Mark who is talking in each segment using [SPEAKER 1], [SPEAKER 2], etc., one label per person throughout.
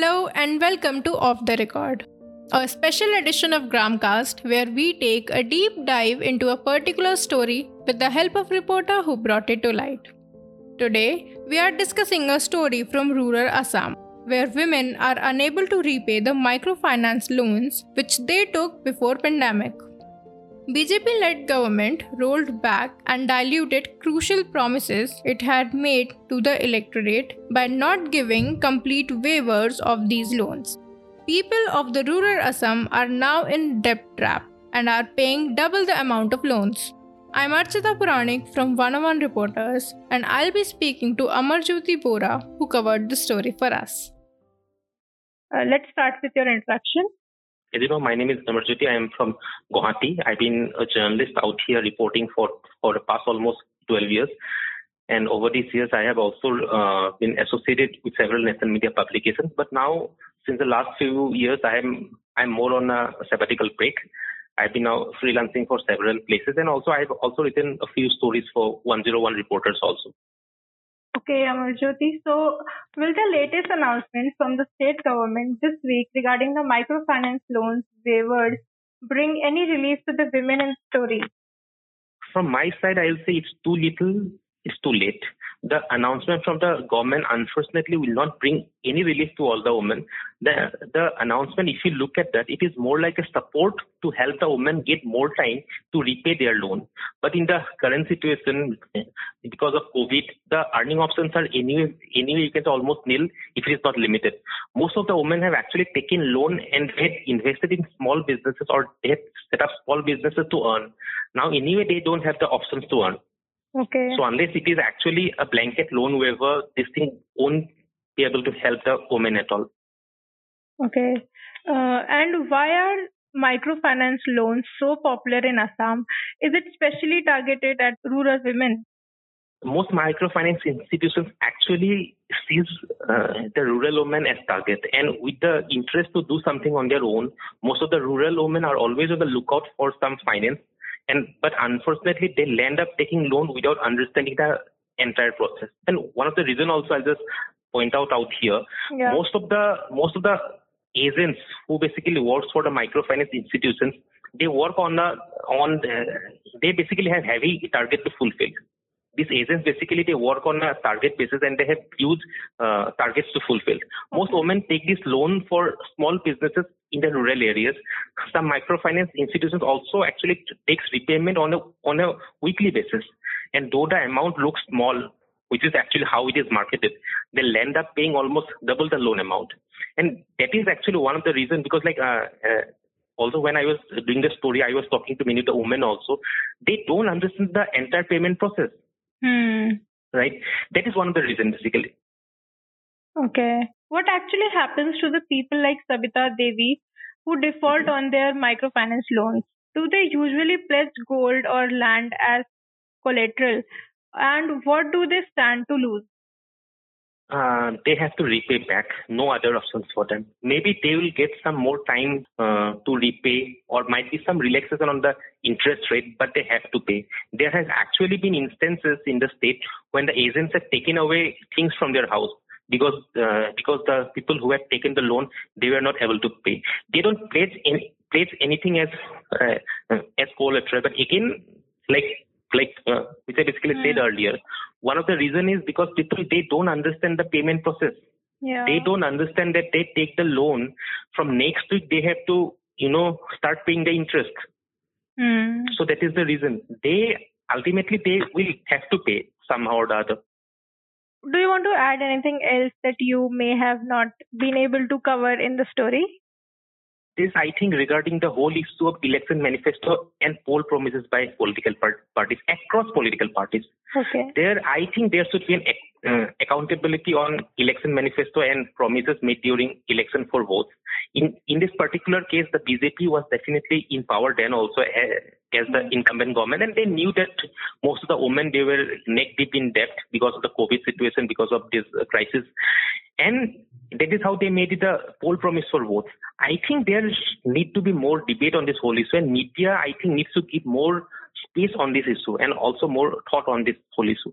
[SPEAKER 1] Hello and welcome to Off the Record, a special edition of Gramcast where we take a deep dive into a particular story with the help of reporter who brought it to light. Today, we are discussing a story from rural Assam where women are unable to repay the microfinance loans which they took before pandemic. BJP led government rolled back and diluted crucial promises it had made to the electorate by not giving complete waivers of these loans. People of the rural Assam are now in debt trap and are paying double the amount of loans. I'm Archita Puranik from 101 Reporters and I'll be speaking to Amarjyoti Bora who covered the story for us. Uh, let's start with your introduction.
[SPEAKER 2] As you know, my name is Amarjyoti. I am from Guwahati. I've been a journalist out here reporting for, for the past almost 12 years. And over these years, I have also uh, been associated with several national media publications. But now, since the last few years, I am I'm more on a sabbatical break. I've been now freelancing for several places, and also I've also written a few stories for 101 reporters also.
[SPEAKER 1] Okay, um, Amarjyoti. So, will the latest announcement from the state government this week regarding the microfinance loans waivers bring any relief to the women in story?
[SPEAKER 2] From my side, I'll say it's too little, it's too late the announcement from the government unfortunately will not bring any relief to all the women. The, the announcement, if you look at that, it is more like a support to help the women get more time to repay their loan. But in the current situation, because of COVID, the earning options are anyway, anyway you can say almost nil if it is not limited. Most of the women have actually taken loan and had invested in small businesses or have set up small businesses to earn. Now anyway, they don't have the options to earn.
[SPEAKER 1] Okay.
[SPEAKER 2] So unless it is actually a blanket loan waiver, this thing won't be able to help the women at all.
[SPEAKER 1] Okay. Uh, and why are microfinance loans so popular in Assam? Is it specially targeted at rural women?
[SPEAKER 2] Most microfinance institutions actually sees uh, the rural women as target, and with the interest to do something on their own, most of the rural women are always on the lookout for some finance and but unfortunately they land up taking loan without understanding the entire process. And one of the reason also I'll just point out out here, yeah. most of the most of the agents who basically works for the microfinance institutions, they work on the on the, they basically have heavy target to fulfill these agents basically they work on a target basis and they have huge uh, targets to fulfill. Most women take this loan for small businesses in the rural areas. Some microfinance institutions also actually takes repayment on a on a weekly basis. And though the amount looks small, which is actually how it is marketed, they'll end up paying almost double the loan amount. And that is actually one of the reasons because like uh, uh, also when I was doing the story, I was talking to many of the women also. They don't understand the entire payment process.
[SPEAKER 1] Hmm.
[SPEAKER 2] Right? That is one of the reasons, basically.
[SPEAKER 1] Okay. What actually happens to the people like Sabita Devi who default mm-hmm. on their microfinance loans? Do they usually pledge gold or land as collateral? And what do they stand to lose?
[SPEAKER 2] Uh, they have to repay back. No other options for them. Maybe they will get some more time uh, to repay, or might be some relaxation on the interest rate, but they have to pay. There has actually been instances in the state when the agents have taken away things from their house because uh, because the people who had taken the loan they were not able to pay. They don't pledge any, pledge anything as uh, as collateral, but again, like like uh, which I basically mm. said hmm. earlier, one of the reason is because people they don't understand the payment process.
[SPEAKER 1] Yeah.
[SPEAKER 2] They don't understand that they take the loan from next week they have to you know start paying the interest.
[SPEAKER 1] Mm.
[SPEAKER 2] So that is the reason they ultimately they will have to pay somehow or the other.
[SPEAKER 1] Do you want to add anything else that you may have not been able to cover in the story?
[SPEAKER 2] Is, I think, regarding the whole issue of election manifesto and poll promises by political parties across political parties.
[SPEAKER 1] Okay.
[SPEAKER 2] There, I think there should be an uh, accountability on election manifesto and promises made during election for votes. In in this particular case, the BJP was definitely in power then also as, as the hmm. incumbent government, and they knew that most of the women they were neck deep in debt because of the COVID situation, because of this uh, crisis, and that is how they made it a poll promise for votes. I think there need to be more debate on this whole issue, and media, I think, needs to give more space on this issue and also more thought on this whole issue.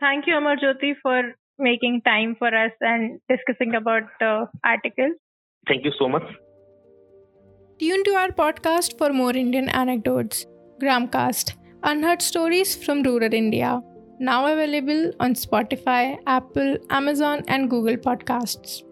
[SPEAKER 1] Thank you, Amarjyoti, for making time for us and discussing about the article.
[SPEAKER 2] Thank you so much.
[SPEAKER 1] Tune to our podcast for more Indian anecdotes. Gramcast, unheard stories from rural India. Now available on Spotify, Apple, Amazon, and Google Podcasts.